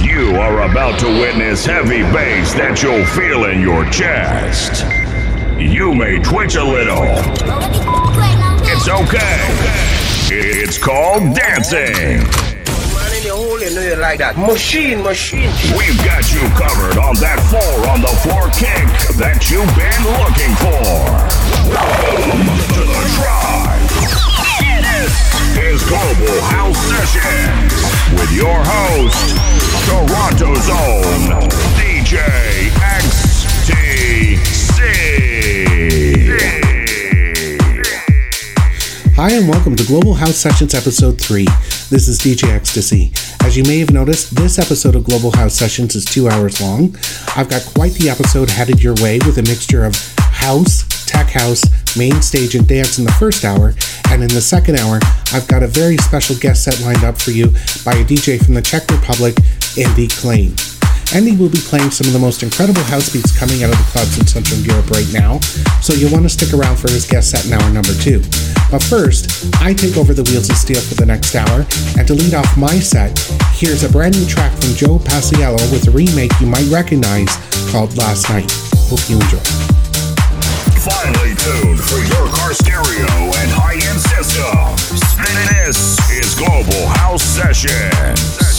You are about to witness heavy bass that you'll feel in your chest. You may twitch a little. It's okay. It's called dancing. Man in the hole in there like that. Machine, machine. We've got you covered on that four on the floor kick that you've been looking for. Welcome to the tribe. Is Global House Sessions with your host, Toronto's own DJ XTC. Hi, and welcome to Global House Sessions Episode 3. This is DJ XTC. As you may have noticed, this episode of Global House Sessions is two hours long. I've got quite the episode headed your way with a mixture of house, tech house, main stage, and dance in the first hour. And in the second hour, I've got a very special guest set lined up for you by a DJ from the Czech Republic, Endy Klain. Andy will be playing some of the most incredible house beats coming out of the clubs in Central Europe right now, so you'll want to stick around for his guest set in hour number two. But first, I take over the wheels of steel for the next hour, and to lead off my set, here's a brand new track from Jo Paciello with a remake you might recognize called Last Night. Hope you enjoy. Finally tuned for your car stereo and high-end system. This is Global House. Session.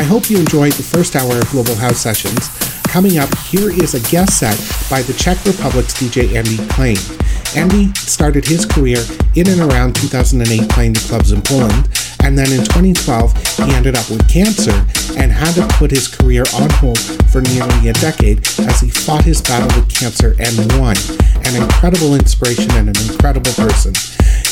I hope you enjoyed the first hour of Global House Sessions. Coming up, here is a guest set by the Czech Republic's DJ Endy Klain. Endy started his career in and around 2008 playing the clubs in Poland, and then in 2012 he ended up with cancer and had to put his career on hold for nearly a decade as he fought his battle with cancer and won. An incredible inspiration and an incredible person.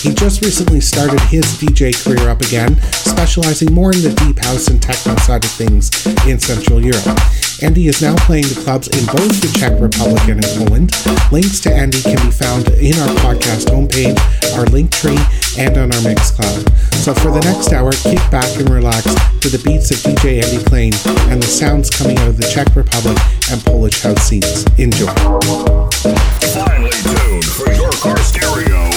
He just recently started his DJ career up again, specializing more in the deep house and techno side of things in Central Europe. Endy is now playing the clubs in both the Czech Republic and in Poland. Links to Endy can be found in our podcast homepage, our link tree, and on our Mixcloud. So for the next hour, kick back and relax to the beats of DJ Endy Klain and the sounds coming out of the Czech Republic and Polish house scenes. Enjoy. Finely tuned for your car stereo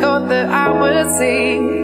thought that I would see.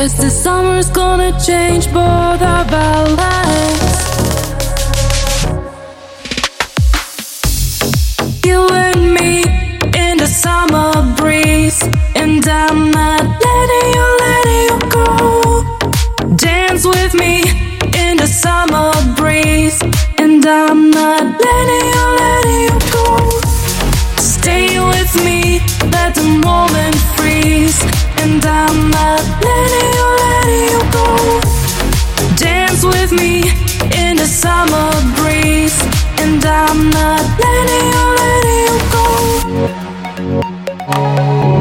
Guess the summer's gonna change both of our lives. You and me in the summer breeze, and I'm not letting you, letting you go. Dance with me in the summer breeze, and I'm not letting you, letting you go. Stay with me, let the moment freeze and I'm not letting you, letting you go. Dance with me in the summer breeze, and I'm not letting you, letting you go.